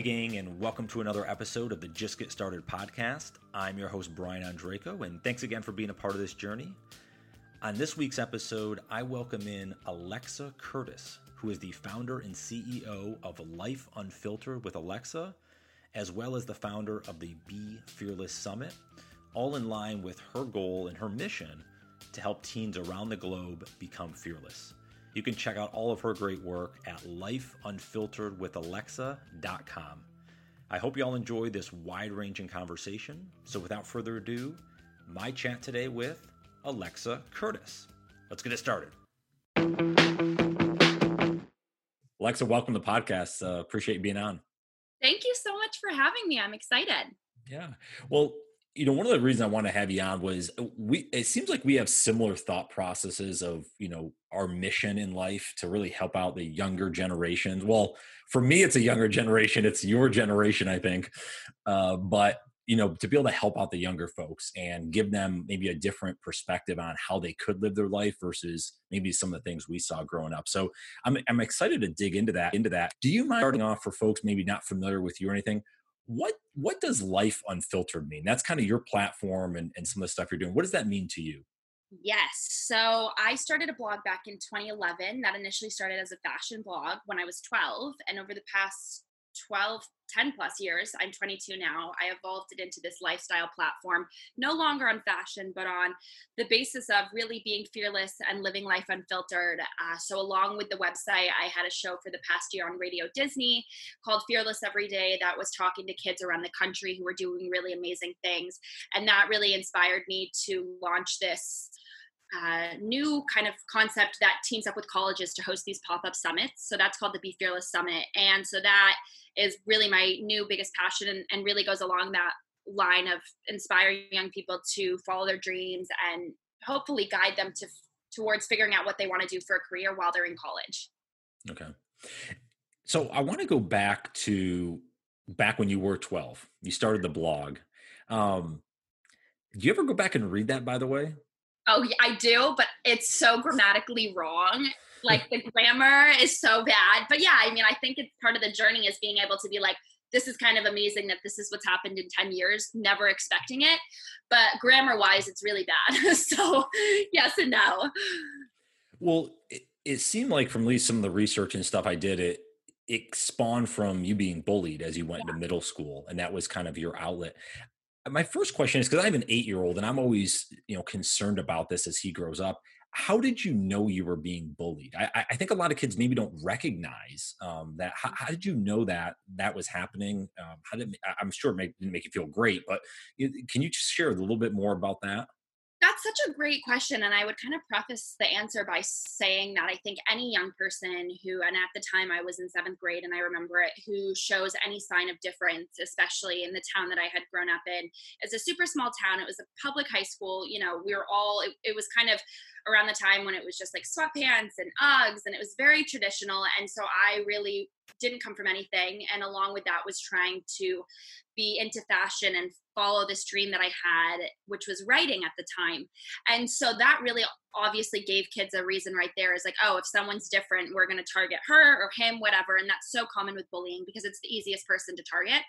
Hey, gang, and welcome to another episode of the Just Get Started podcast. I'm your host, Brian Andreco, and thanks again for being a part of this journey. On this week's episode, I welcome in Alexa Curtis, who is the founder and CEO of Life Unfiltered with Alexa, as well as the founder of the Be Fearless Summit, all in line with her goal and her mission to help teens around the globe become fearless. You can check out all of her great work at lifeunfilteredwithalexa.com. I hope you all enjoy this wide ranging conversation. So, without further ado, my chat today with Alexa Curtis. Let's get it started. Alexa, welcome to the podcast. Uh, appreciate you being on. Thank you so much for having me. I'm excited. Yeah. Well, you know one of the reasons i want to have you on was uh, we it seems like we have similar thought processes of you know our mission in life to really help out the younger generations. Well for me it's a younger generation it's your generation i think uh, but you know to be able to help out the younger folks and give them maybe a different perspective on how they could live their life versus maybe some of the things we saw growing up. So i'm, I'm excited to dig into that into that. Do you mind starting off for folks maybe not familiar with you or anything what what does life unfiltered mean that's kind of your platform and, and some of the stuff you're doing what does that mean to you Yes. So I started a blog back in 2011 that initially started as a fashion blog when I was 12. And over the past 12 10 plus years. I'm 22 now. I evolved it into this lifestyle platform no longer on fashion but on the basis of really being fearless and living life unfiltered. Uh, so along with the website i had a show for the past year on radio disney called fearless every day that was talking to kids around the country who were doing really amazing things. And that really inspired me to launch this uh, new kind of concept that teams up with colleges to host these pop-up summits. So that's called the Be Fearless Summit, and so that is really my new biggest passion, and, and really goes along that line of inspiring young people to follow their dreams and hopefully guide them to towards figuring out what they want to do for a career while they're in college. Okay. So I want to go back to back when you were 12. You started the blog. Um, do you ever go back and read that by the way? Oh, yeah, I do, but it's so grammatically wrong. Like the grammar is so bad. But yeah, I mean, I think it's part of the journey is being able to be like, this is kind of amazing that this is what's happened in 10 years, never expecting it. But grammar wise, it's really bad. so, yes and no. Well, it, it seemed like from at least some of the research and stuff I did, it it spawned from you being bullied as you went yeah. into middle school, and that was kind of your outlet my first question is because I have an eight year old and I'm always, you know, concerned about this as he grows up. How did you know you were being bullied? I, I think a lot of kids maybe don't recognize um, that. How, how, did you know that that was happening? Um, how did I'm sure it didn't make you feel great, but can you just share a little bit more about that? That's such a great question. And I would kind of preface the answer by saying that I think any young person who, and at the time I was in seventh grade and I remember it, who shows any sign of difference, especially in the town that I had grown up in, is a super small town. It was a public high school. You know, we were all, it, it was kind of around the time when it was just like sweatpants and Uggs and it was very traditional. And so I really didn't come from anything. And along with that was trying to be into fashion and follow this dream that I had, which was writing at the time. And so that really obviously gave kids a reason right there is like, oh, if someone's different, we're going to target her or him, whatever. And that's so common with bullying because it's the easiest person to target.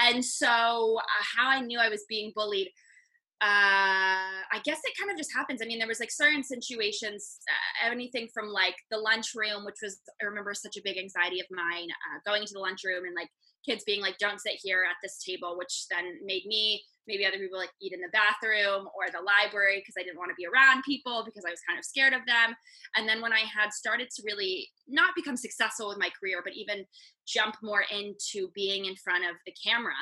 And so, uh, how I knew I was being bullied uh, I guess it kind of just happens. I mean, there was like certain situations, uh, anything from like the lunchroom, which was I remember such a big anxiety of mine, uh, going into the lunchroom and like kids being like, "Don't sit here at this table," which then made me maybe other people like eat in the bathroom or the library because I didn't want to be around people because I was kind of scared of them. And then when I had started to really not become successful with my career, but even jump more into being in front of the camera,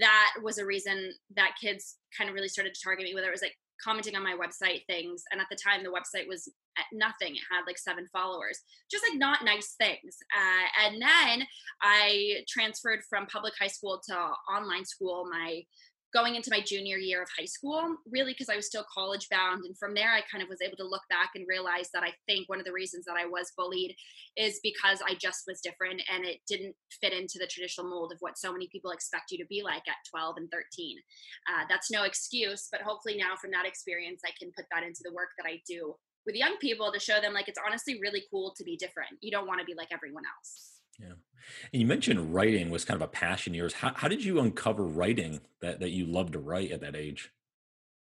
that was a reason that kids kind of really started to target me, whether it was like commenting on my website things. And at the time, the website was at nothing. It had like seven followers, just like not nice things. Uh, and then I transferred from public high school to online school my going into my junior year of high school, really because I was still college bound. And from there, I kind of was able to look back and realize that I think one of the reasons that I was bullied is because I just was different and it didn't fit into the traditional mold of what so many people expect you to be like at 12 and 13. Uh, that's no excuse, but hopefully now from that experience, I can put that into the work that I do with young people to show them like it's honestly really cool to be different. You don't want to be like everyone else. Yeah. And you mentioned writing was kind of a passion of yours. How, how did you uncover writing that, that you loved to write at that age?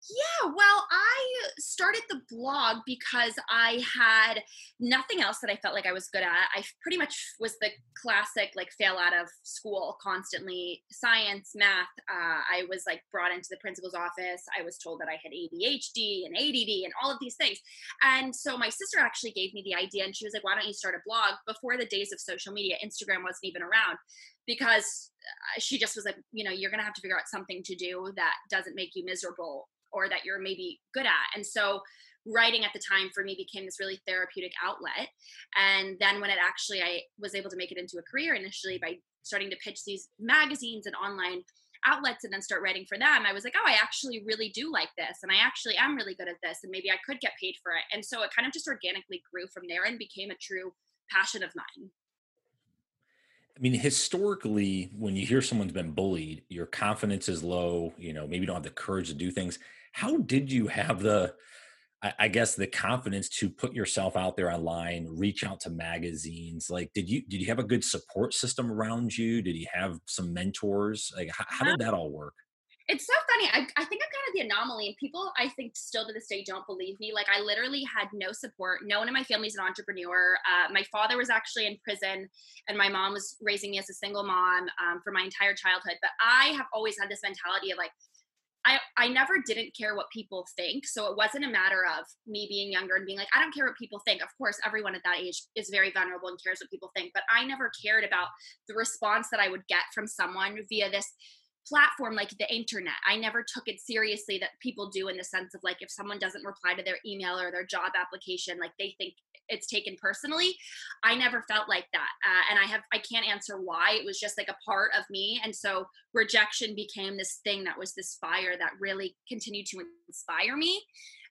Yeah, well, I started the blog because I had nothing else that I felt like I was good at. I pretty much was the classic like fail out of school constantly science, math. Uh, I was like brought into the principal's office. I was told that I had ADHD and ADD and all of these things. And so my sister actually gave me the idea and she was like, why don't you start a blog? Before the days of social media, Instagram wasn't even around because uh, she just was like, you know, you're going to have to figure out something to do that doesn't make you miserable or that you're maybe good at. And so writing at the time for me became this really therapeutic outlet. And then when it actually I was able to make it into a career initially by starting to pitch these magazines and online outlets and then start writing for them, I was like, oh, I actually really do like this. And I actually am really good at this. And maybe I could get paid for it. And so it kind of just organically grew from there and became a true passion of mine. I mean, historically, when you hear someone's been bullied, your confidence is low, you know, maybe you don't have the courage to do things how did you have the I, guess the confidence to put yourself out there online, reach out to magazines. Like, did you did you have a good support system around you? Did you have some mentors? Like, how, how did that all work? It's so funny. I, I think I'm kind of the anomaly, and people I think still to this day don't believe me. Like, I literally had no support. No one in my family is an entrepreneur. Uh, my father was actually in prison, and my mom was raising me as a single mom um, for my entire childhood. But I have always had this mentality of like, I, I never didn't care what people think. So it wasn't a matter of me being younger and being like, I don't care what people think. Of course, everyone at that age is very vulnerable and cares what people think. But I never cared about the response that I would get from someone via this platform like the internet. I never took it seriously that people do in the sense of like if someone doesn't reply to their email or their job application, like they think it's taken personally. I never felt like that. Uh, and I have, I can't answer why. It was just like a part of me. And so rejection became this thing that was this fire that really continued to inspire me.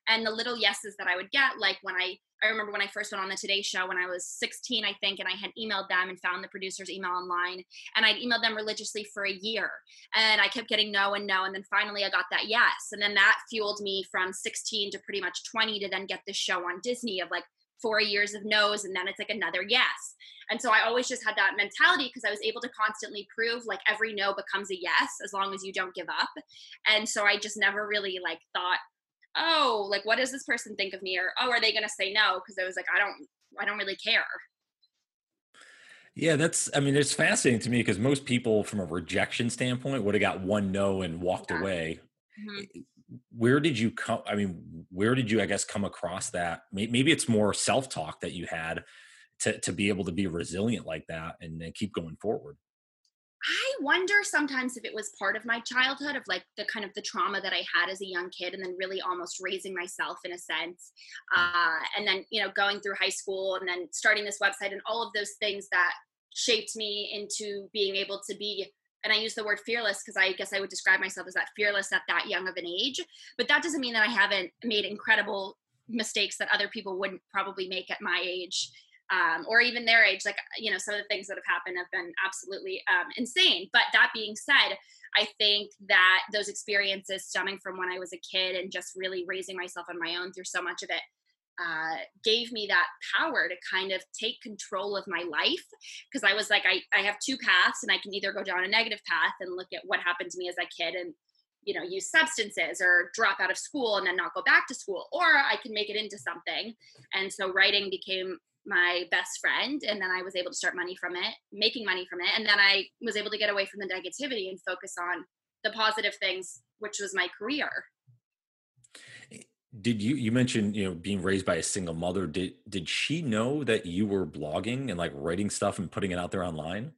And the little yeses that I would get, like when I I remember when I first went on the Today Show when I was 16, I think, and I had emailed them and found the producer's email online. And I'd emailed them religiously for a year. And I kept getting no and no. And then finally I got that yes. And then that fueled me from 16 to pretty much 20 to then get this show on Disney of like four years of no's. And then it's like another yes. And so I always just had that mentality because I was able to constantly prove like every no becomes a yes as long as you don't give up. And so I just never really like thought, oh, like what does this person think of me? Or oh, are they gonna say no? Because I was like, I don't I don't really care. Yeah, that's I mean, it's fascinating to me because most people from a rejection standpoint would have got one no and walked yeah. away. Mm-hmm. Where did you come I mean, where did you I guess come across that? Maybe it's more self-talk that you had to to be able to be resilient like that and, and keep going forward. I wonder sometimes if it was part of my childhood of like the kind of the trauma that I had as a young kid and then really almost raising myself in a sense. Uh, and then, you know, going through high school and then starting this website and all of those things that shaped me into being able to be and I use the word fearless because I guess I would describe myself as that fearless at that young of an age. But that doesn't mean that I haven't made incredible mistakes that other people wouldn't probably make at my age um, or even their age. Like, you know, some of the things that have happened have been absolutely um, insane. But that being said, I think that those experiences stemming from when I was a kid and just really raising myself on my own through so much of it uh, gave me that power to kind of take control of my life because I was like, I, I have two paths and I can either go down a negative path and look at what happened to me as a kid and you know use substances or drop out of school and then not go back to school or i can make it into something and so writing became my best friend and then i was able to start money from it making money from it and then i was able to get away from the negativity and focus on the positive things which was my career did you you mentioned you know being raised by a single mother did did she know that you were blogging and like writing stuff and putting it out there online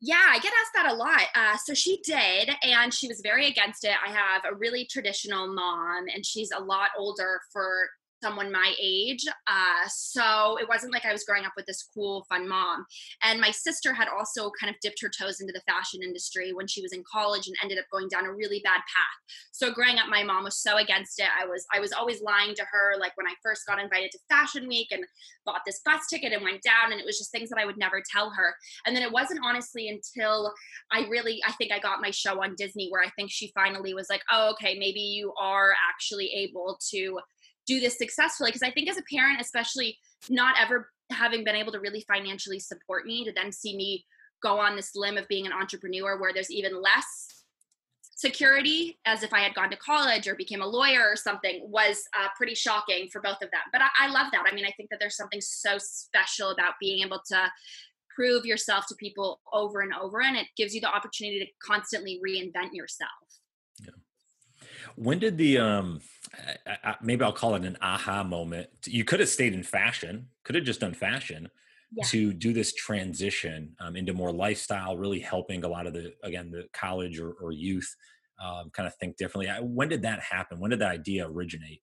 yeah, I get asked that a lot. Uh, so she did, and she was very against it. I have a really traditional mom, and she's a lot older for someone my age. Uh, so it wasn't like I was growing up with this cool, fun mom. And my sister had also kind of dipped her toes into the fashion industry when she was in college and ended up going down a really bad path. So growing up, my mom was so against it. I was I was always lying to her. Like when I first got invited to Fashion Week and bought this bus ticket and went down, and it was just things that I would never tell her. And then it wasn't honestly until I really I think I got my show on Disney where I think she finally was like, oh okay, maybe you are actually able to do this successfully because i think as a parent especially not ever having been able to really financially support me to then see me go on this limb of being an entrepreneur where there's even less security as if I had gone to college or became a lawyer or something was uh, pretty shocking for both of them. But I, I love that. I mean, I think that there's something so special about being able to prove yourself to people over and over, and it gives you the opportunity to constantly reinvent yourself. Yeah. When did the um I, I, maybe I'll call it an aha moment. You could have stayed in fashion, could have just done fashion, yeah. to do this transition um, into more lifestyle, really helping a lot of the again the college or, or youth um, kind of think differently. When did that happen? When did that idea originate?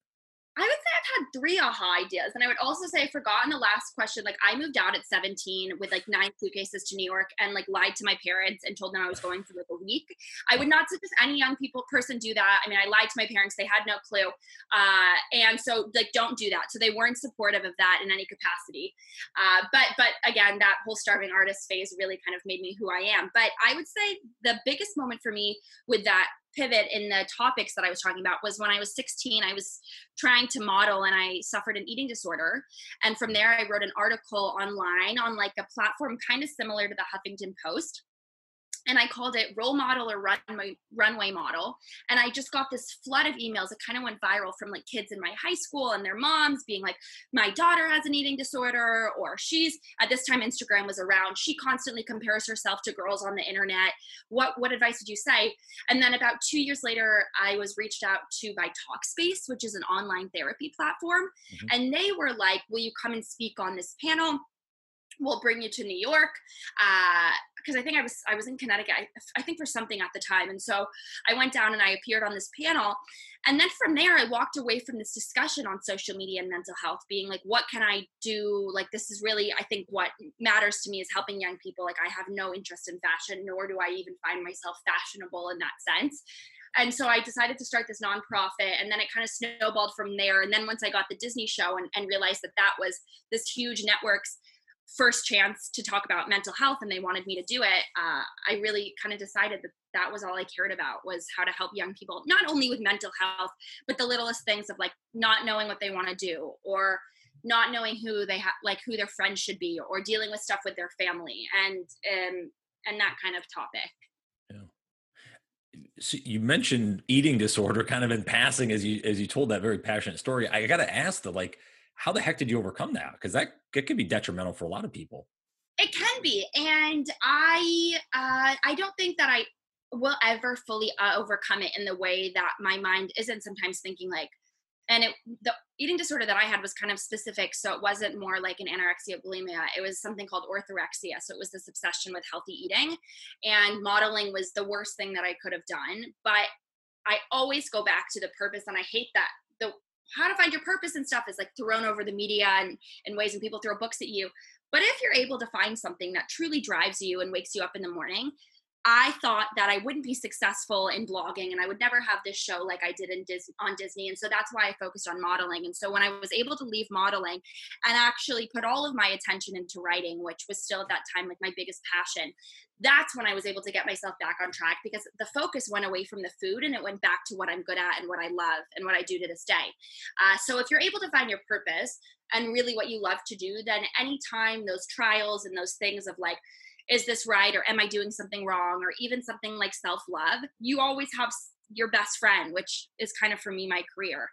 Had three aha ideas. And I would also say I forgot in the last question, like I moved out at 17 with like nine suitcases to New York and like lied to my parents and told them I was going for like a week. I would not suggest any young people person do that. I mean, I lied to my parents. They had no clue. Uh, and so like, don't do that. So they weren't supportive of that in any capacity. Uh, but, but again, that whole starving artist phase really kind of made me who I am. But I would say the biggest moment for me with that pivot in the topics that I was talking about was when I was 16, I was trying to model and I suffered an eating disorder. And from there, I wrote an article online on like a platform kind of similar to the Huffington Post and I called it role model or runway runway model. And I just got this flood of emails. It kind of went viral from like kids in my high school and their moms being like, "My daughter has an eating disorder," or "She's at this time Instagram was around. She constantly compares herself to girls on the internet. What what advice would you say?" And then about two years later, I was reached out to by Talkspace, which is an online therapy platform, mm-hmm. and they were like, "Will you come and speak on this panel?" We'll bring you to New York because uh, I think I was I was in Connecticut I, I, think for something at the time and so I went down and I appeared on this panel and then from there I walked away from this discussion on social media and mental health being like what can I do like this is really I think what matters to me is helping young people like I have no interest in fashion nor do I even find myself fashionable in that sense and so I decided to start this nonprofit, and then it kind of snowballed from there. And then once I got the Disney show and, and realized that that was this huge networks first chance to talk about mental health and they wanted me to do it uh, i really kind of decided that that was all i cared about was how to help young people not only with mental health but the littlest things of like not knowing what they want to do or not knowing who they have like who their friends should be or dealing with stuff with their family and um, and that kind of topic. Yeah. So you mentioned eating disorder kind of in passing as you as you told that very passionate story. I gotta ask the like how the heck did you overcome that? Because that it could be detrimental for a lot of people. It can be, and I uh, I don't think that I will ever fully uh, overcome it in the way that my mind isn't sometimes thinking like and it the eating disorder that I had was kind of specific, so it wasn't more like an anorexia bulimia. It was something called orthorexia. So it was this obsession with healthy eating, and modeling was the worst thing that I could have done. But I always go back to the purpose, and I hate that the how to find your purpose and stuff is like thrown over the media and in ways when people throw books at you. But if you're able to find something that truly drives you and wakes you up in the morning, I thought that I wouldn't be successful in blogging and I would never have this show like I did in Dis- on Disney. And so that's why I focused on modeling. And so when I was able to leave modeling and actually put all of my attention into writing, which was still at that time like my biggest passion, that's when I was able to get myself back on track because the focus went away from the food and it went back to what I'm good at and what I love and what I do to this day. Uh, so if you're able to find your purpose and really what you love to do, then anytime those trials and those things of like, is this right or am I doing something wrong or even something like self love, you always have your best friend, which is kind of for me my career.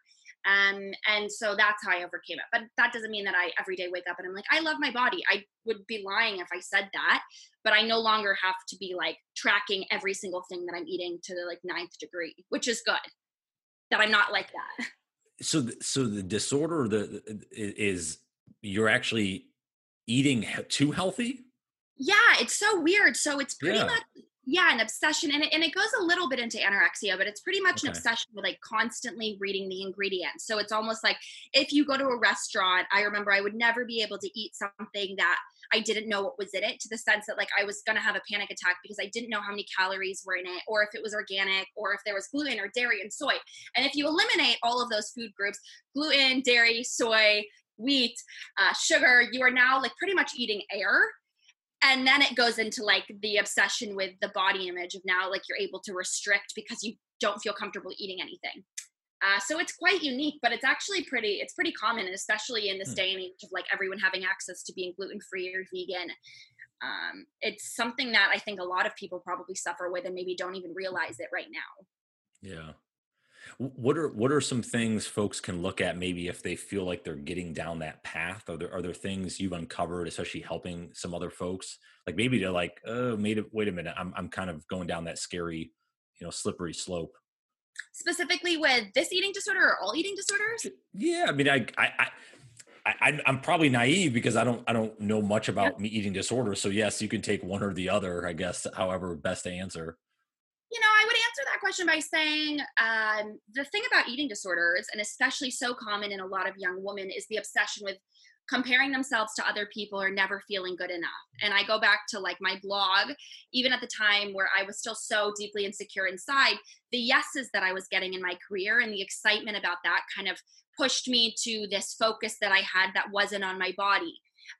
Um, and so that's how I overcame it. But that doesn't mean that I every day wake up and I'm like, I love my body. I would be lying if I said that. But I no longer have to be like tracking every single thing that I'm eating to the like ninth degree, which is good. That I'm not like that. So, so the disorder the is you're actually eating too healthy. Yeah, it's so weird. So it's pretty yeah. much yeah an obsession and it, and it goes a little bit into anorexia but it's pretty much okay. an obsession with like constantly reading the ingredients so it's almost like if you go to a restaurant i remember i would never be able to eat something that i didn't know what was in it to the sense that like i was going to have a panic attack because i didn't know how many calories were in it or if it was organic or if there was gluten or dairy and soy and if you eliminate all of those food groups gluten dairy soy wheat uh, sugar you are now like pretty much eating air and then it goes into like the obsession with the body image of now like you're able to restrict because you don't feel comfortable eating anything Uh, so it's quite unique, but it's actually pretty it's pretty common, especially in this mm. day and age of like everyone having access to being gluten free or vegan. Um, it's something that I think a lot of people probably suffer with and maybe don't even realize it right now. Yeah. What are what are some things folks can look at maybe if they feel like they're getting down that path? Are there are there things you've uncovered, especially helping some other folks? Like maybe they're like, oh, wait a, wait a minute, I'm I'm kind of going down that scary, you know, slippery slope specifically with this eating disorder or all eating disorders? Yeah, I mean, I, I, I, I am probably naive because I don't, I don't know much about yeah. me eating disorder. So yes, you can take one or the other, I guess, however best to answer. You know, I would answer that question by saying um, the thing about eating disorders, and especially so common in a lot of young women, is the obsession with comparing themselves to other people or never feeling good enough. And I go back to like my blog, even at the time where I was still so deeply insecure inside, the yeses that I was getting in my career and the excitement about that kind of pushed me to this focus that I had that wasn't on my body.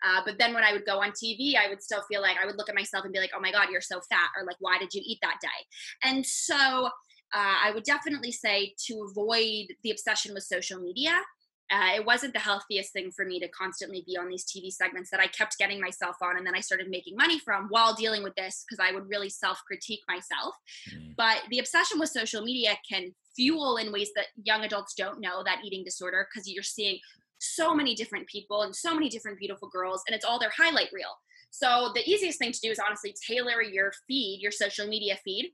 Uh, but then when I would go on TV, I would still feel like I would look at myself and be like, oh my God, you're so fat. Or like, why did you eat that day? And so uh, I would definitely say to avoid the obsession with social media uh, it wasn't the healthiest thing for me to constantly be on these TV segments that I kept getting myself on. And then I started making money from while dealing with this because I would really self critique myself. Mm. But the obsession with social media can fuel in ways that young adults don't know that eating disorder because you're seeing so many different people and so many different beautiful girls, and it's all their highlight reel. So the easiest thing to do is honestly tailor your feed, your social media feed,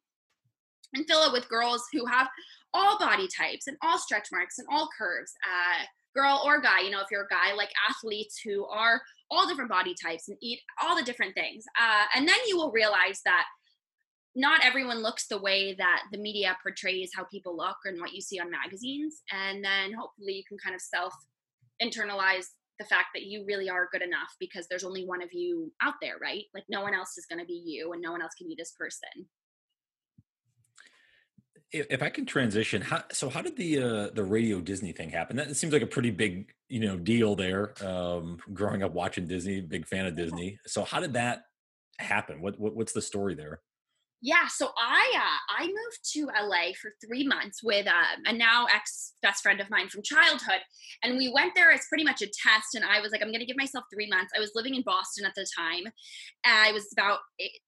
and fill it with girls who have all body types and all stretch marks and all curves. Uh, girl or guy, you know, if you're a guy, like athletes who are all different body types and eat all the different things. Uh, and then you will realize that not everyone looks the way that the media portrays how people look and what you see on magazines. And then hopefully you can kind of self internalize the fact that you really are good enough because there's only one of you out there, right? Like no one else is going to be you and no one else can be this person if I can transition, how, so how did the uh, the Radio Disney thing happen? That seems like a pretty big you know deal there. Um, growing up watching Disney, big fan of Disney. So how did that happen? What, what what's the story there? Yeah so i uh, i moved to la for three months with um, a now ex best friend of mine from childhood and we went there as pretty much a test and i was like i'm gonna give myself three months. I was living in boston at the time i was about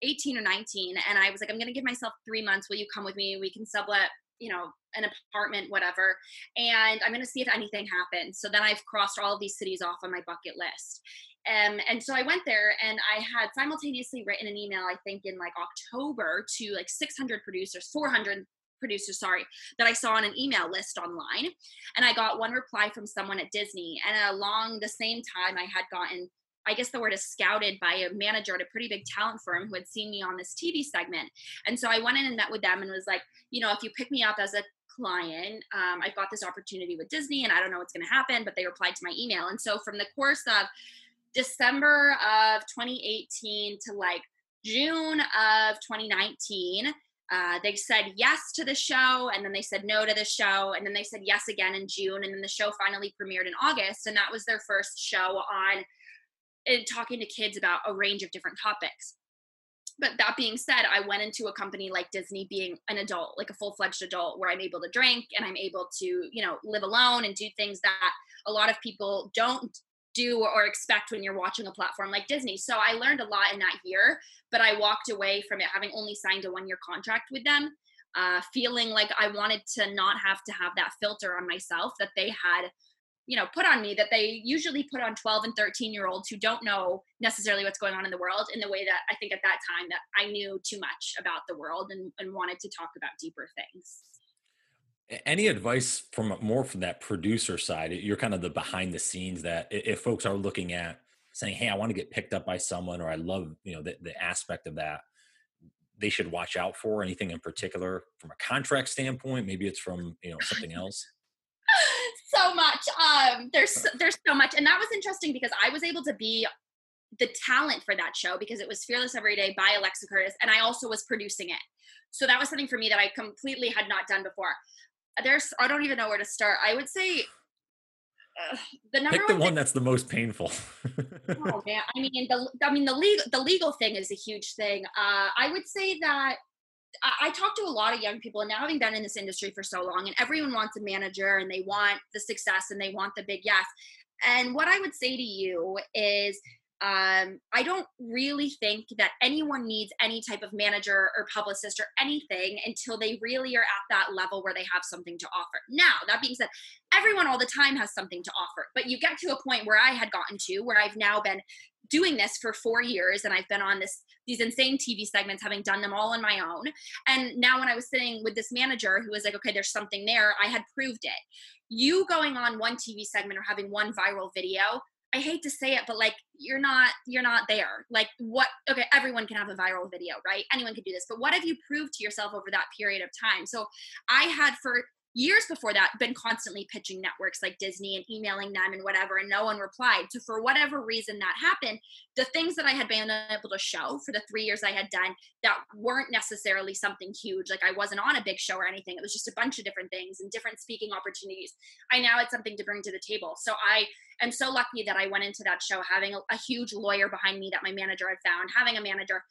18 or 19 and i was like i'm gonna give myself three months. Will you come with me? We can sublet you know an apartment whatever and i'm going to see if anything happens. So then i've crossed all of these cities off on my bucket list um, and so I went there and I had simultaneously written an email, I think in like October to like 600 producers, 400 producers, sorry, that I saw on an email list online. And I got one reply from someone at Disney. And along the same time, I had gotten, I guess the word is scouted by a manager at a pretty big talent firm who had seen me on this TV segment. And so I went in and met with them and was like, you know, if you pick me up as a client, um, I've got this opportunity with Disney and I don't know what's going to happen, but they replied to my email. And so from the course of December of 2018 to like June of 2019. Uh, they said yes to the show and then they said no to the show and then they said yes again in June and then the show finally premiered in August and that was their first show on talking to kids about a range of different topics. But that being said, I went into a company like Disney being an adult, like a full-fledged adult where I'm able to drink and I'm able to, you know, live alone and do things that a lot of people don't do or expect when you're watching a platform like Disney. So I learned a lot in that year, but I walked away from it having only signed a one year contract with them, uh, feeling like I wanted to not have to have that filter on myself that they had you know put on me that they usually put on 12 and 13 year olds who don't know necessarily what's going on in the world in the way that i think at that time that i knew too much about the world and, and wanted to talk about deeper things any advice from more from that producer side? You're kind of the behind the scenes that if folks are looking at saying, "Hey, I want to get picked up by someone," or "I love you know the, the aspect of that," they should watch out for anything in particular from a contract standpoint. Maybe it's from you know something else. so much. Um, there's there's so much, and that was interesting because I was able to be the talent for that show because it was Fearless Every Day by Alexa Curtis, and I also was producing it. So that was something for me that I completely had not done before there's I don't even know where to start. I would say uh, the number Pick the one, one that's the most painful. oh man, I mean the I mean the legal the legal thing is a huge thing. Uh, I would say that I talk to a lot of young people, and now having been in this industry for so long, and everyone wants a manager and they want the success and they want the big yes. And what I would say to you is, um, I don't really think that anyone needs any type of manager or publicist or anything until they really are at that level where they have something to offer. Now, that being said, everyone all the time has something to offer, but you get to a point where I had gotten to where I've now been doing this for four years and I've been on this these insane TV segments, having done them all on my own. And now when I was sitting with this manager who was like, okay, there's something there, I had proved it. You going on one TV segment or having one viral video, I hate to say it, but like you're not you're not there. Like what okay, everyone can have a viral video, right? Anyone can do this. But what have you proved to yourself over that period of time? So I had for years before that been constantly pitching networks like Disney and emailing them and whatever, and no one replied. So for whatever reason that happened, the things that I had been able to show for the three years I had done that weren't necessarily something huge, like I wasn't on a big show or anything. It was just a bunch of different things and different speaking opportunities. I now had something to bring to the table. So I am so lucky that I went into that show having a, a huge lawyer behind me that my manager had found, having a manager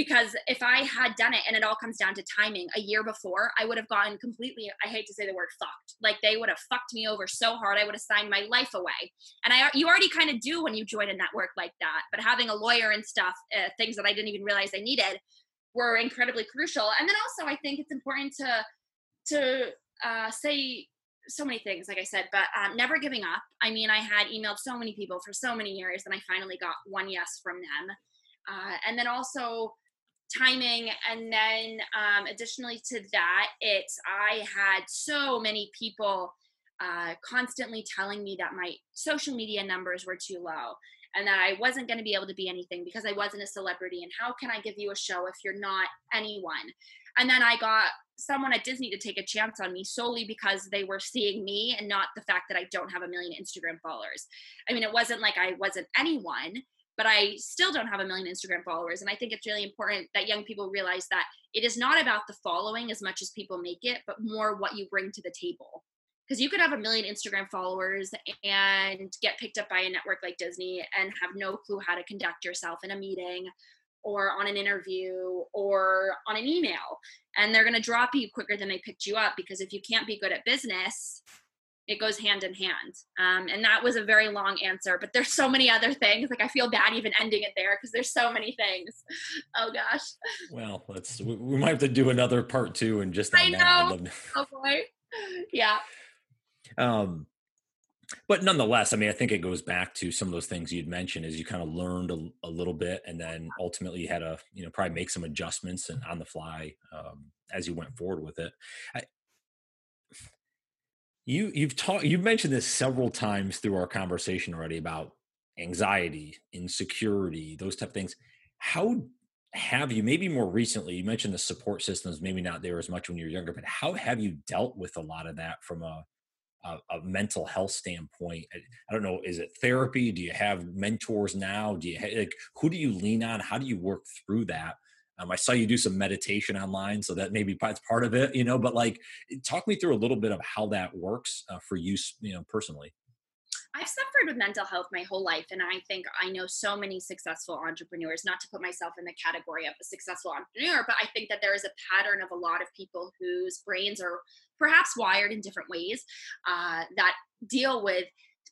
because if I had done it and it all comes down to timing a year before, I would have gotten completely, I hate to say the word fucked. Like they would have fucked me over so hard, I would have signed my life away. And I, you already kind of do when you join a network like that. But having a lawyer and stuff, uh, things that I didn't even realize I needed, were incredibly crucial. And then also, I think it's important to to uh, say so many things, like I said, but um, never giving up. I mean, I had emailed so many people for so many years, and I finally got one yes from them. Uh, and then also timing and then um, additionally to that it's i had so many people uh, constantly telling me that my social media numbers were too low and that i wasn't going to be able to be anything because i wasn't a celebrity and how can i give you a show if you're not anyone? And then i got someone at disney to take a chance on me solely because they were seeing me and not the fact that i don't have a million instagram followers. I mean it wasn't like i wasn't anyone but I still don't have a million Instagram followers. And I think it's really important that young people realize that it is not about the following as much as people make it, but more what you bring to the table. Because you could have a million Instagram followers and get picked up by a network like Disney and have no clue how to conduct yourself in a meeting or on an interview or on an email. And they're going to drop you quicker than they picked you up because if you can't be good at business, it goes hand in hand. Um, and that was a very long answer, but there's so many other things. Like I feel bad even ending it there because there's so many things. Oh gosh. Well, let's we, we might have to do another part two and just I know. To... Oh boy. Yeah. Um, but nonetheless, I mean, I think it goes back to some of those things you'd mentioned as you kind of learned a, a, little bit, and then ultimately you had to, you know, probably make some adjustments and on the fly um, as you went forward with it. I, you you've talked you've mentioned this several times through our conversation already about anxiety, insecurity, those type of things. How have you maybe more recently you mentioned the support systems maybe not there as much when you were younger but how have you dealt with a lot of that from a a, a mental health standpoint? I, I, don't know is it therapy? Do you have mentors now? Do you have, like who do you lean on? How do you work through that um, I saw you do some meditation online, so that maybe it's part of it, you know. But like, talk me through a little bit of how that works uh, for you, you know, personally. I've suffered with mental health my whole life, and I think I know so many successful entrepreneurs. Not to put myself in the category of a successful entrepreneur, but I think that there is a pattern of a lot of people whose brains are perhaps wired in different ways uh, that deal with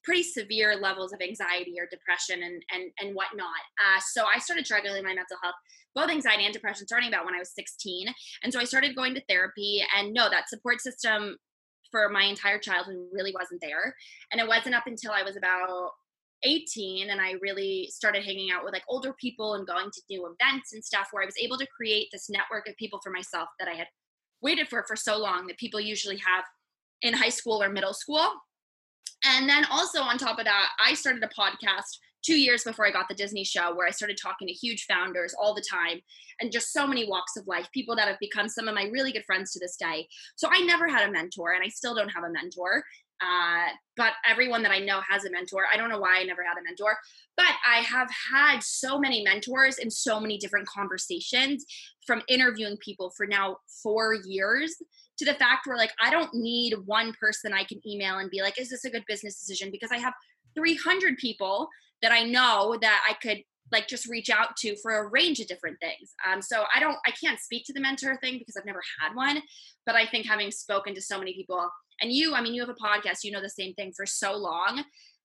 pretty severe levels of anxiety or depression and and and whatnot. Uh, so I started struggling with my mental health, both anxiety and depression, starting about when I was 16. And so I started going to therapy. And no, that support system for my entire childhood really wasn't there. And it wasn't up until I was about 18 and I really started hanging out with like older people and going to new events and stuff where I was able to create this network of people for myself that I had waited for for so long that people usually have in high school or middle school and then also on top of that, I started a podcast two years before I got the Disney show where I started talking to huge founders all the time and just so many walks of life, people that have become some of my really good friends to this day. So I never had a mentor and I still don't have a mentor. Uh, but everyone that I know has a mentor. I don't know why I never had a mentor, but I have had so many mentors in so many different conversations from interviewing people for now four years to the fact where like I don't need one person I can email and be like, is this a good business decision? Because I have 300 people that I know that I could like just reach out to for a range of different things. Um, so I don't, I can't speak to the mentor thing because I've never had one, but I think having spoken to so many people, and you, I mean, you have a podcast, you know the same thing for so long.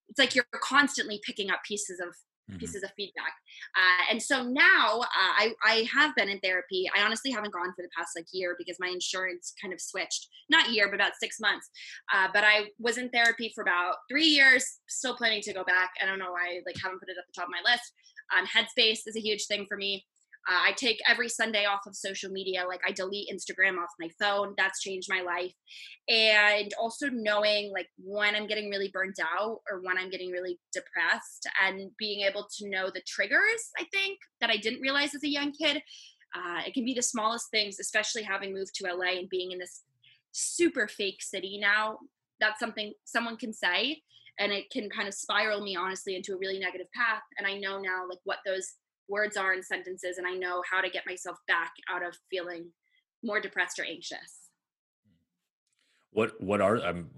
It's like you're constantly picking up pieces of mm-hmm. pieces of feedback. Uh, and so now uh, I, I have been in therapy. I honestly haven't gone for the past like year because my insurance kind of switched. Not year, but about six months. Uh, but I was in therapy for about three years. Still planning to go back. I don't know why I like haven't put it at the top of my list. Um, Headspace is a huge thing for me. Uh, I take every Sunday off of social media. Like I delete Instagram off my phone. That's changed my life. And also knowing like when I'm getting really burnt out or when I'm getting really depressed and being able to know the triggers, I think, that I didn't realize as a young kid. Uh, it can be the smallest things, especially having moved to LA and being in this super fake city now. That's something someone can say and it can kind of spiral me honestly into a really negative path and i know now like what those words are in sentences and I know how to get myself back out of feeling more depressed or anxious. What what are I'm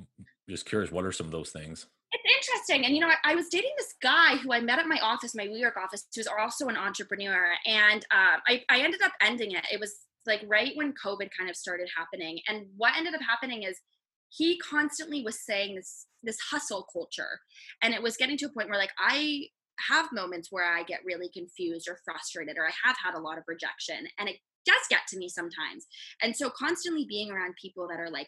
just curious what are some of those things? It's interesting. And you know, I, I was dating this guy who I met at my office, my WeWork office, who's also an entrepreneur. And um, I, I ended up ending it. It was like right when COVID kind of started happening. And what ended up happening is he constantly was saying this this hustle culture. And it was getting to a point where like I have moments where I get really confused or frustrated, or I have had a lot of rejection, and it does get to me sometimes. And so, constantly being around people that are like,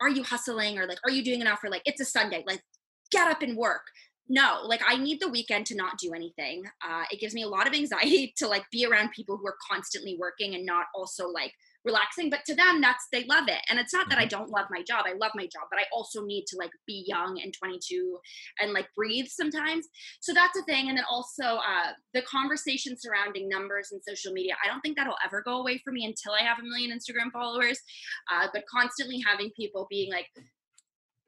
Are you hustling? or like, Are you doing enough? or like, It's a Sunday, like, get up and work. No, like, I need the weekend to not do anything. Uh, it gives me a lot of anxiety to like be around people who are constantly working and not also like relaxing but to them that's they love it. And it's not that i mm-hmm. don't love my job i love my job but i also need to like be young and 22 and like breathe sometimes. So that's a thing. And then also uh, the conversation surrounding numbers and social media i don't think that'll ever go away for me until i have a million instagram followers uh, but constantly having people being like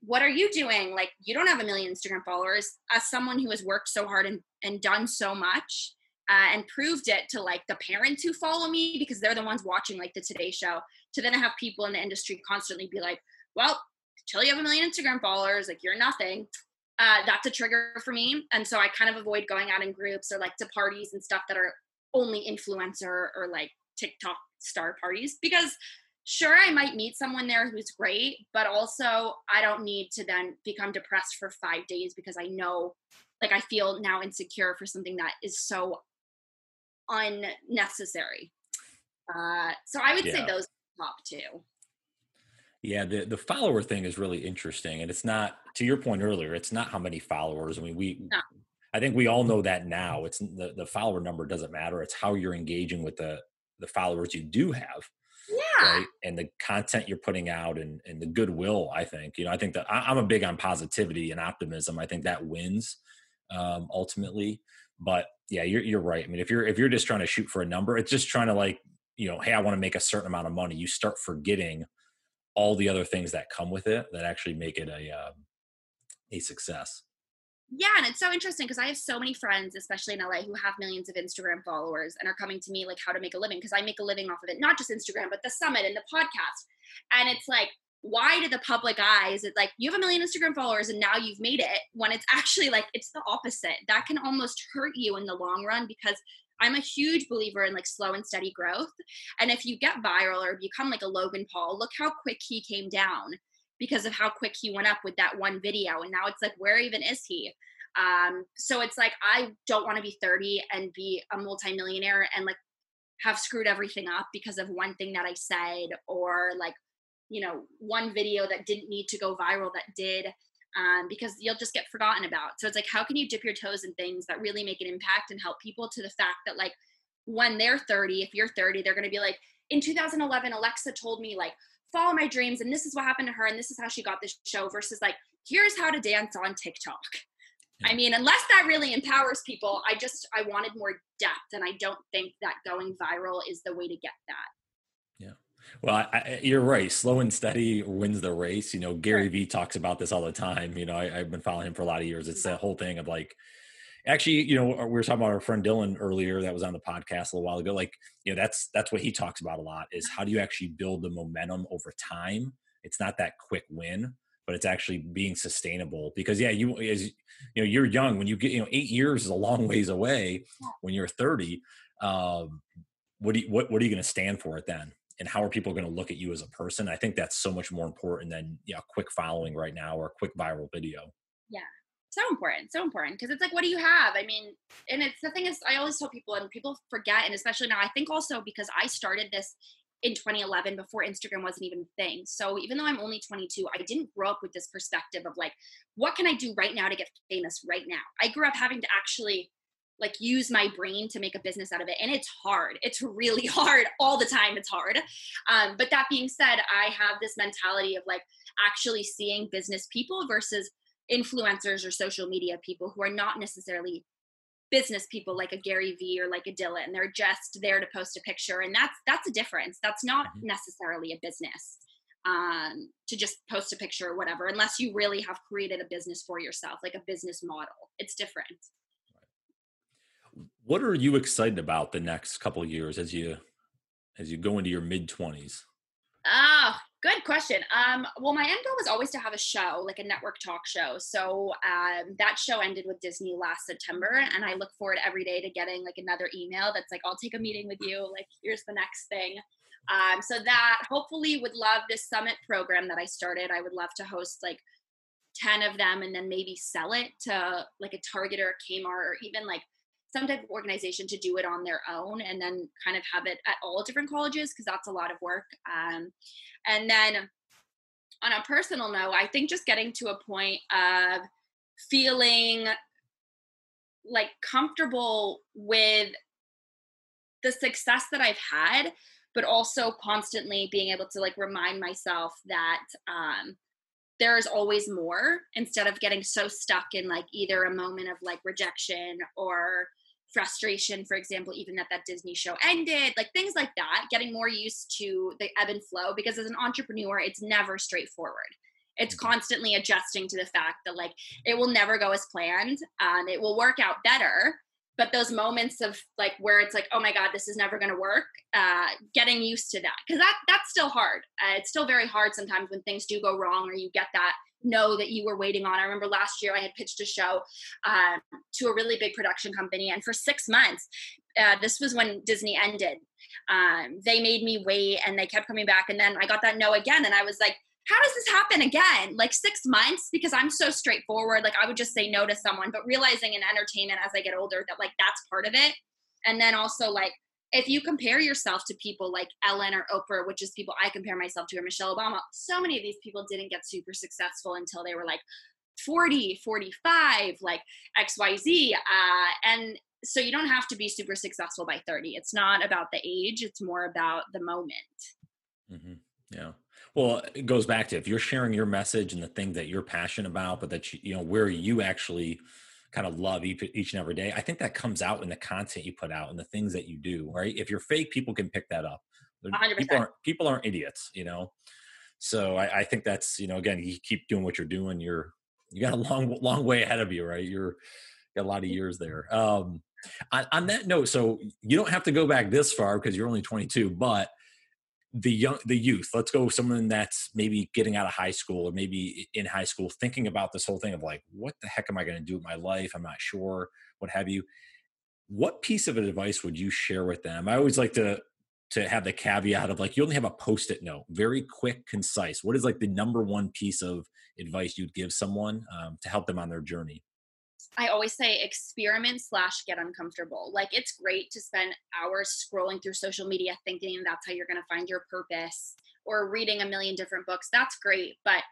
what are you doing? Like you don't have a million instagram followers. As someone who has worked so hard and, and done so much uh, and proved it to like the parents who follow me because they're the ones watching like the Today Show. To then have people in the industry constantly be like, "Well, till you have a million Instagram followers, like you're nothing." Uh, that's a trigger for me, and so I kind of avoid going out in groups or like to parties and stuff that are only influencer or like TikTok star parties because sure I might meet someone there who's great, but also I don't need to then become depressed for five days because I know like I feel now insecure for something that is so unnecessary. Uh, so I would yeah. say those top two. Yeah, the the follower thing is really interesting, and it's not to your point earlier. It's not how many followers. I mean, we. No. I think we all know that now. It's the the follower number doesn't matter. It's how you're engaging with the the followers you do have. Yeah. Right. And the content you're putting out and, and the goodwill, I think, you know, I think that I, am a big on positivity and optimism. I think that wins um, ultimately. But yeah, you're you're right. I mean, if you're if you're just trying to shoot for a number, it's just trying to like you know, hey, I want to make a certain amount of money. You start forgetting all the other things that come with it that actually make it a um, a success. Yeah, and it's so interesting because I have so many friends, especially in LA, who have millions of Instagram followers and are coming to me like how to make a living because I make a living off of it, not just Instagram, but the summit and the podcast. And it's like why to the public eyes it's like you have a million instagram followers and now you've made it when it's actually like it's the opposite. That can almost hurt you in the long run because i'm a huge believer in like slow and steady growth. And if you get viral or become like a logan paul look how quick he came down because of how quick he went up with that one video. And now it's like where even is he? Um so it's like i don't want to be 30 and be a multimillionaire and like have screwed everything up because of one thing that i said or like you know one video that didn't need to go viral that did um, because you'll just get forgotten about. So it's like how can you dip your toes in things that really make an impact and help people to the fact that like when they're 30 if you're 30 they're going to be like in 2011 alexa told me like follow my dreams and this is what happened to her and this is how she got this show versus like here's how to dance on tiktok. I mean, unless that really empowers people, I just I wanted more depth, and I don't think that going viral is the way to get that. Well, I, I, you're right. Slow and steady wins the race. You know, Gary Vee talks about this all the time. You know, I, have been following him for a lot of years. It's that whole thing of like, actually, you know, we were talking about our friend Dylan earlier that was on the podcast a little while ago. Like, you know, that's that's what he talks about a lot is how do you actually build the momentum over time? It's not that quick win. but it's actually being sustainable because yeah you as you know you're young when you get you know eight years is a long ways away when you're 30 um, what do you, what, what are you going to stand for it then and how are people going to look at you as a person i think that's so much more important than you know quick following right now or a quick viral video yeah so important so important because it's like what do you have i mean and it's the thing is i always tell people and people forget and especially now i think also because i started this in 2011 before Instagram wasn't even a thing. So even though I'm only 22, I didn't grow up with this perspective of like, what can I do right now to get famous right now? I grew up having to actually like use my brain to make a business out of it and it's hard it's really hard all the time it's hard um, but that being said i have this mentality of like actually seeing business people versus influencers or social media people who are not necessarily business people like a Gary Vee or like a Dylan. They're just there to post a picture, and that's that's a difference. That's not mm-hmm. necessarily a business um, to just post a picture or whatever, unless you really have created a business for yourself, like a business model. It's different. What are you excited about the next couple years as you as you go into your mid twenties? Oh, good question. Um, well, my end goal was always to have a show, like a network talk show. So um, that show ended with Disney last September, and I look forward every day to getting like another email that's like, "I'll take a meeting with you. Like, here's the next thing." Um, so that hopefully would love this summit program that I started. I would love to host like 10 of them and then maybe sell it to like a Target or a Kmart or even like some type of organization to do it on their own and then kind of have it at all different colleges because that's a lot of work. Um, and then on a personal note, I think just getting to a point of feeling like comfortable with the success that I've had, but also constantly being able to like remind myself that um, there is always more instead of getting so stuck in like either a moment of like rejection or frustration for example even that that disney show ended like things like that getting more used to the ebb and flow because as an entrepreneur it's never straightforward it's mm-hmm. constantly adjusting to the fact that like it will never go as planned and it will work out better but those moments of like where it's like oh my god this is never going to work uh, getting used to that because that that's still hard uh, it's still very hard sometimes when things do go wrong or you get that know that you were waiting on. I remember last year I had pitched a show uh, to a really big production company, and for six months, uh, this was when Disney ended. Um, they made me wait, and they kept coming back, and then I got that no again, and I was like. How does this happen again? Like six months? Because I'm so straightforward. Like I would just say no to someone, but realizing in entertainment as I get older that like that's part of it. And then also like if you compare yourself to people like Ellen or Oprah, which is people I compare myself to, or Michelle Obama, so many of these people didn't get super successful until they were like 40, 45, like XYZ. Uh, and so you don't have to be super successful by 30. It's not about the age, it's more about the moment. Mm-hmm. Yeah. Well, it goes back to if you're sharing your message and the thing that you're passionate about, but that you, you know, where you actually kind of love each, each and every day. I think that comes out in the content you put out and the things that you do, right? If you're fake, people can pick that up. 100%. People aren't people aren't idiots, you know. So I, I think that's you know again you keep doing what you're doing. You're you got a long long way ahead of you, right? You're got a lot of years there. Um, on, on that note, so you don't have to go back this far because you're only 22, but the young the youth let's go someone that's maybe getting out of high school or maybe in high school thinking about this whole thing of like what the heck am i going to do with my life? I'm not sure what have you. What piece of advice would you share with them? I always like to to have the caveat of like you only have a post-it note very quick concise. What is like the number one piece of advice you'd give someone um, to help them on their journey I always say experiment slash get uncomfortable. Like it's great to spend hours scrolling through social media thinking that's how you're going to find your purpose or reading a million different books. That's great. But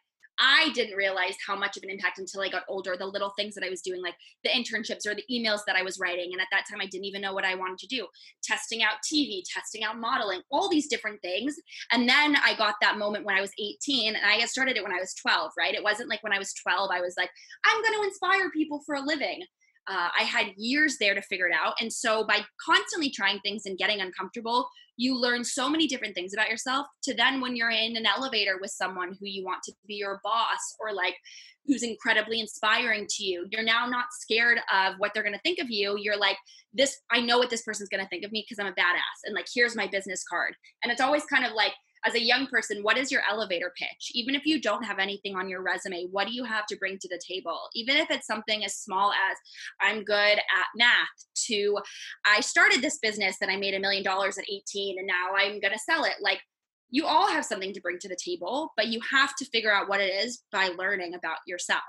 I didn't realize how much of an impact until I got older. The little things that I was doing, like the internships or the emails that I was writing. And at that time, I didn't even know what I wanted to do testing out TV, testing out modeling, all these different things. And then I got that moment when I was 18, and I started it when I was 12, right? It wasn't like when I was 12, I was like, I'm going to inspire people for a living. Uh, I had years there to figure it out. And so by constantly trying things and getting uncomfortable, you learn so many different things about yourself to then when you're in an elevator with someone who you want to be your boss or like who's incredibly inspiring to you you're now not scared of what they're going to think of you you're like this i know what this person's going to think of me because i'm a badass and like here's my business card and it's always kind of like as a young person, what is your elevator pitch? Even if you don't have anything on your resume, what do you have to bring to the table? Even if it's something as small as I'm good at math, to I started this business and I made a million dollars at 18 and now I'm going to sell it. Like, you all have something to bring to the table, but you have to figure out what it is by learning about yourself.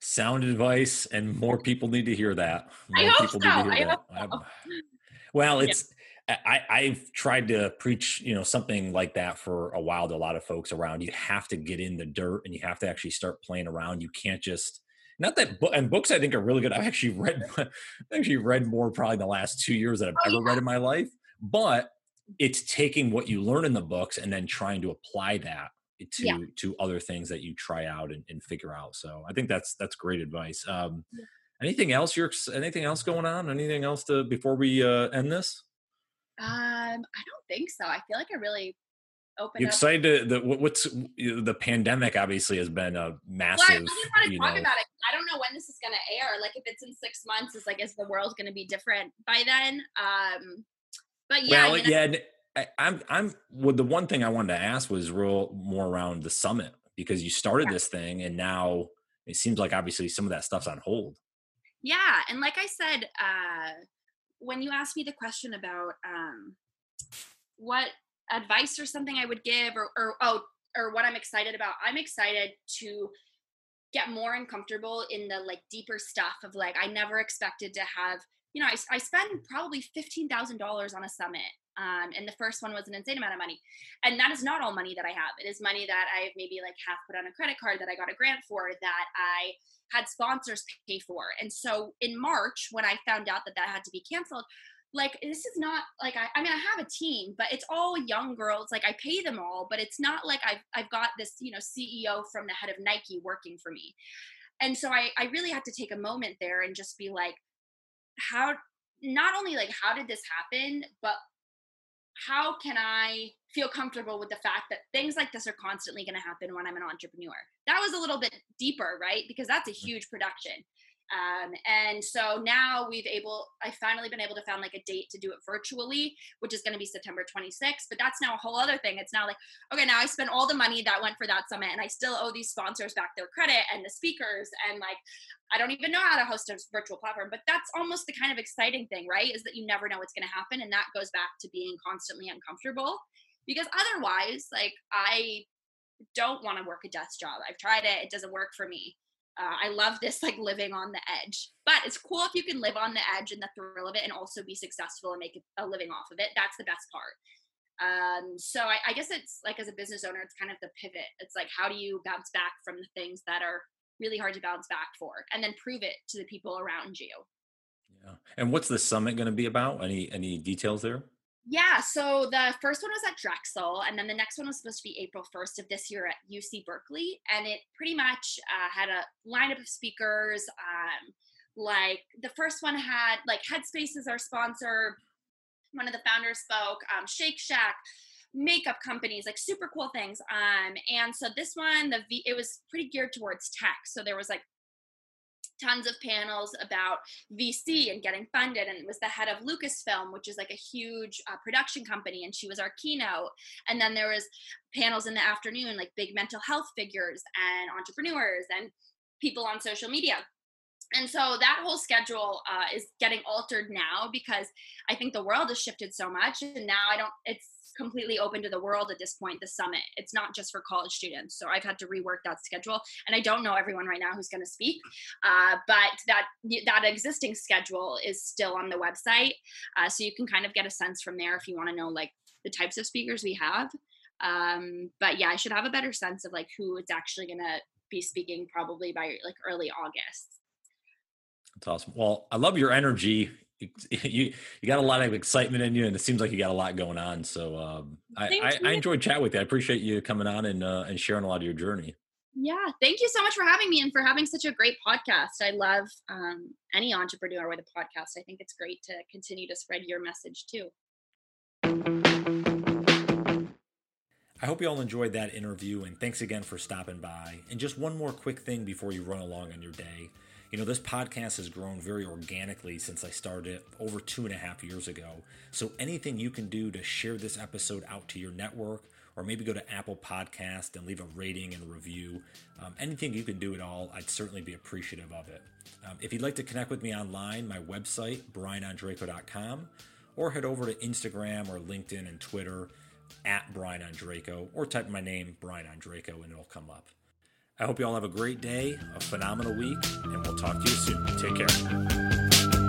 Sound advice, and more people need to hear that. More I hope people so. I hope so. Well, it's I, I've tried to preach, you know, something like that for a while to a lot of folks around. You have to get in the dirt and you have to actually start playing around. You can't just not that book and books I think are really good. I've actually read I've actually read more probably in the last two years that I've ever read in my life. But it's taking what you learn in the books and then trying to apply that to yeah. to other things that you try out and, and, figure out. So I think that's that's great advice. Um, yeah. Anything else? You're anything else going on? Anything else to before we uh, end this? Um, I don't think so. I feel like I really opened. You excited? To, the what's the pandemic? Obviously, has been a massive. Well, I really want to talk know, about it. I don't know when this is going to air. Like, if it's in six months, is like, is the world going to be different by then? Um, but yeah, well, yeah. I, I'm, I'm. Well, the one thing I wanted to ask was real more around the summit because you started yeah. this thing, and now it seems like obviously some of that stuff's on hold. Yeah, and like I said, uh, when you asked me the question about um, what advice or something I would give, or, or oh, or what I'm excited about, I'm excited to get more uncomfortable in the like deeper stuff of like I never expected to have. You know, I, I spend probably fifteen thousand dollars on a summit, um, and the first one was an insane amount of money, and that is not all money that I have. It is money that I've maybe like half put on a credit card that I got a grant for that I had sponsors pay for. And so in March, when I found out that that had to be canceled, like this is not like I, I mean I have a team, but it's all young girls. Like I pay them all, but it's not like I've I've got this you know CEO from the head of Nike working for me. And so I I really had to take a moment there and just be like, how not only like how did this happen, but how can I feel comfortable with the fact that things like this are constantly going to happen when I'm an entrepreneur? That was a little bit deeper, right? Because that's a mm. huge production. Um, and so now we've able, I finally been able to find like a date to do it virtually, which is going to be September 26th. But that's now a whole other thing. It's now like, okay, now I spent all the money that went for that summit, and I still owe these sponsors back their credit and the speakers, and like, I don't even know how to host a virtual platform. But that's almost the kind of exciting thing, right? Is that you never know what's going to happen, and that goes back to being constantly uncomfortable, because otherwise, like, I don't want to work a desk job. I've tried it; it doesn't work for me uh, I love this like living on the edge. But it's cool if you can live on the edge and the thrill of it and also be successful and make a living off of it. That's the best part. Um, so I, I guess it's like as a business owner, it's kind of the pivot. It's like how do you bounce back from the things that are really hard to bounce back for, and then prove it to the people around you. Yeah. And what's the summit going to be about? Any any details there? Yeah, so the first one was at Drexel, and then the next one was supposed to be April 1st of this year at UC Berkeley. And it pretty much uh, had a lineup of speakers. Um, like the first one had, like, Headspace is our sponsor. One of the founders spoke, um, Shake Shack, makeup companies, like super cool things. Um, and so this one, the v- it was pretty geared towards tech. So there was like tons of panels about VC and getting funded, and was the head of Lucasfilm, which is like a huge uh, production company, and she was our keynote. And then there was panels in the afternoon, like big mental health figures and entrepreneurs and people on social media. And so that whole schedule uh, is getting altered now because I think the world has shifted so much, and now I don't. It's completely open to the world at this point the summit. It's not just for college students so i've had to rework that schedule and i don't know everyone right now who's going to speak uh, but that that existing schedule is still on the website uh, so you can kind of get a sense from there if you want to know like the types of speakers we have um, but yeah i should have a better sense of like who is actually going to be speaking probably by like early august. That's awesome. Well i love your energy you you got a lot of excitement in you, and it seems like you got a lot going on. So um, I, I, I enjoyed chat with you. I appreciate you coming on and uh, and sharing a lot of your journey. Yeah, thank you so much for having me and for having such a great podcast. I love um, any entrepreneur with a podcast. I think it's great to continue to spread your message too. I hope you all enjoyed that interview and thanks again for stopping by. And just one more quick thing before you run along on your day You know, this podcast has grown very organically since I started it over two and a half years ago. So anything you can do to share this episode out to your network, or maybe go to Apple Podcast and leave a rating and review. Um, anything you can do at all, I'd certainly be appreciative of it. Um, if you'd like to connect with me online, my website, brianondrako.com, or head over to Instagram or LinkedIn and Twitter at Brian or type my name, Brian Ondrako, and it'll come up. I hope you all have a great day, a phenomenal week, and we'll talk to you soon. Take care.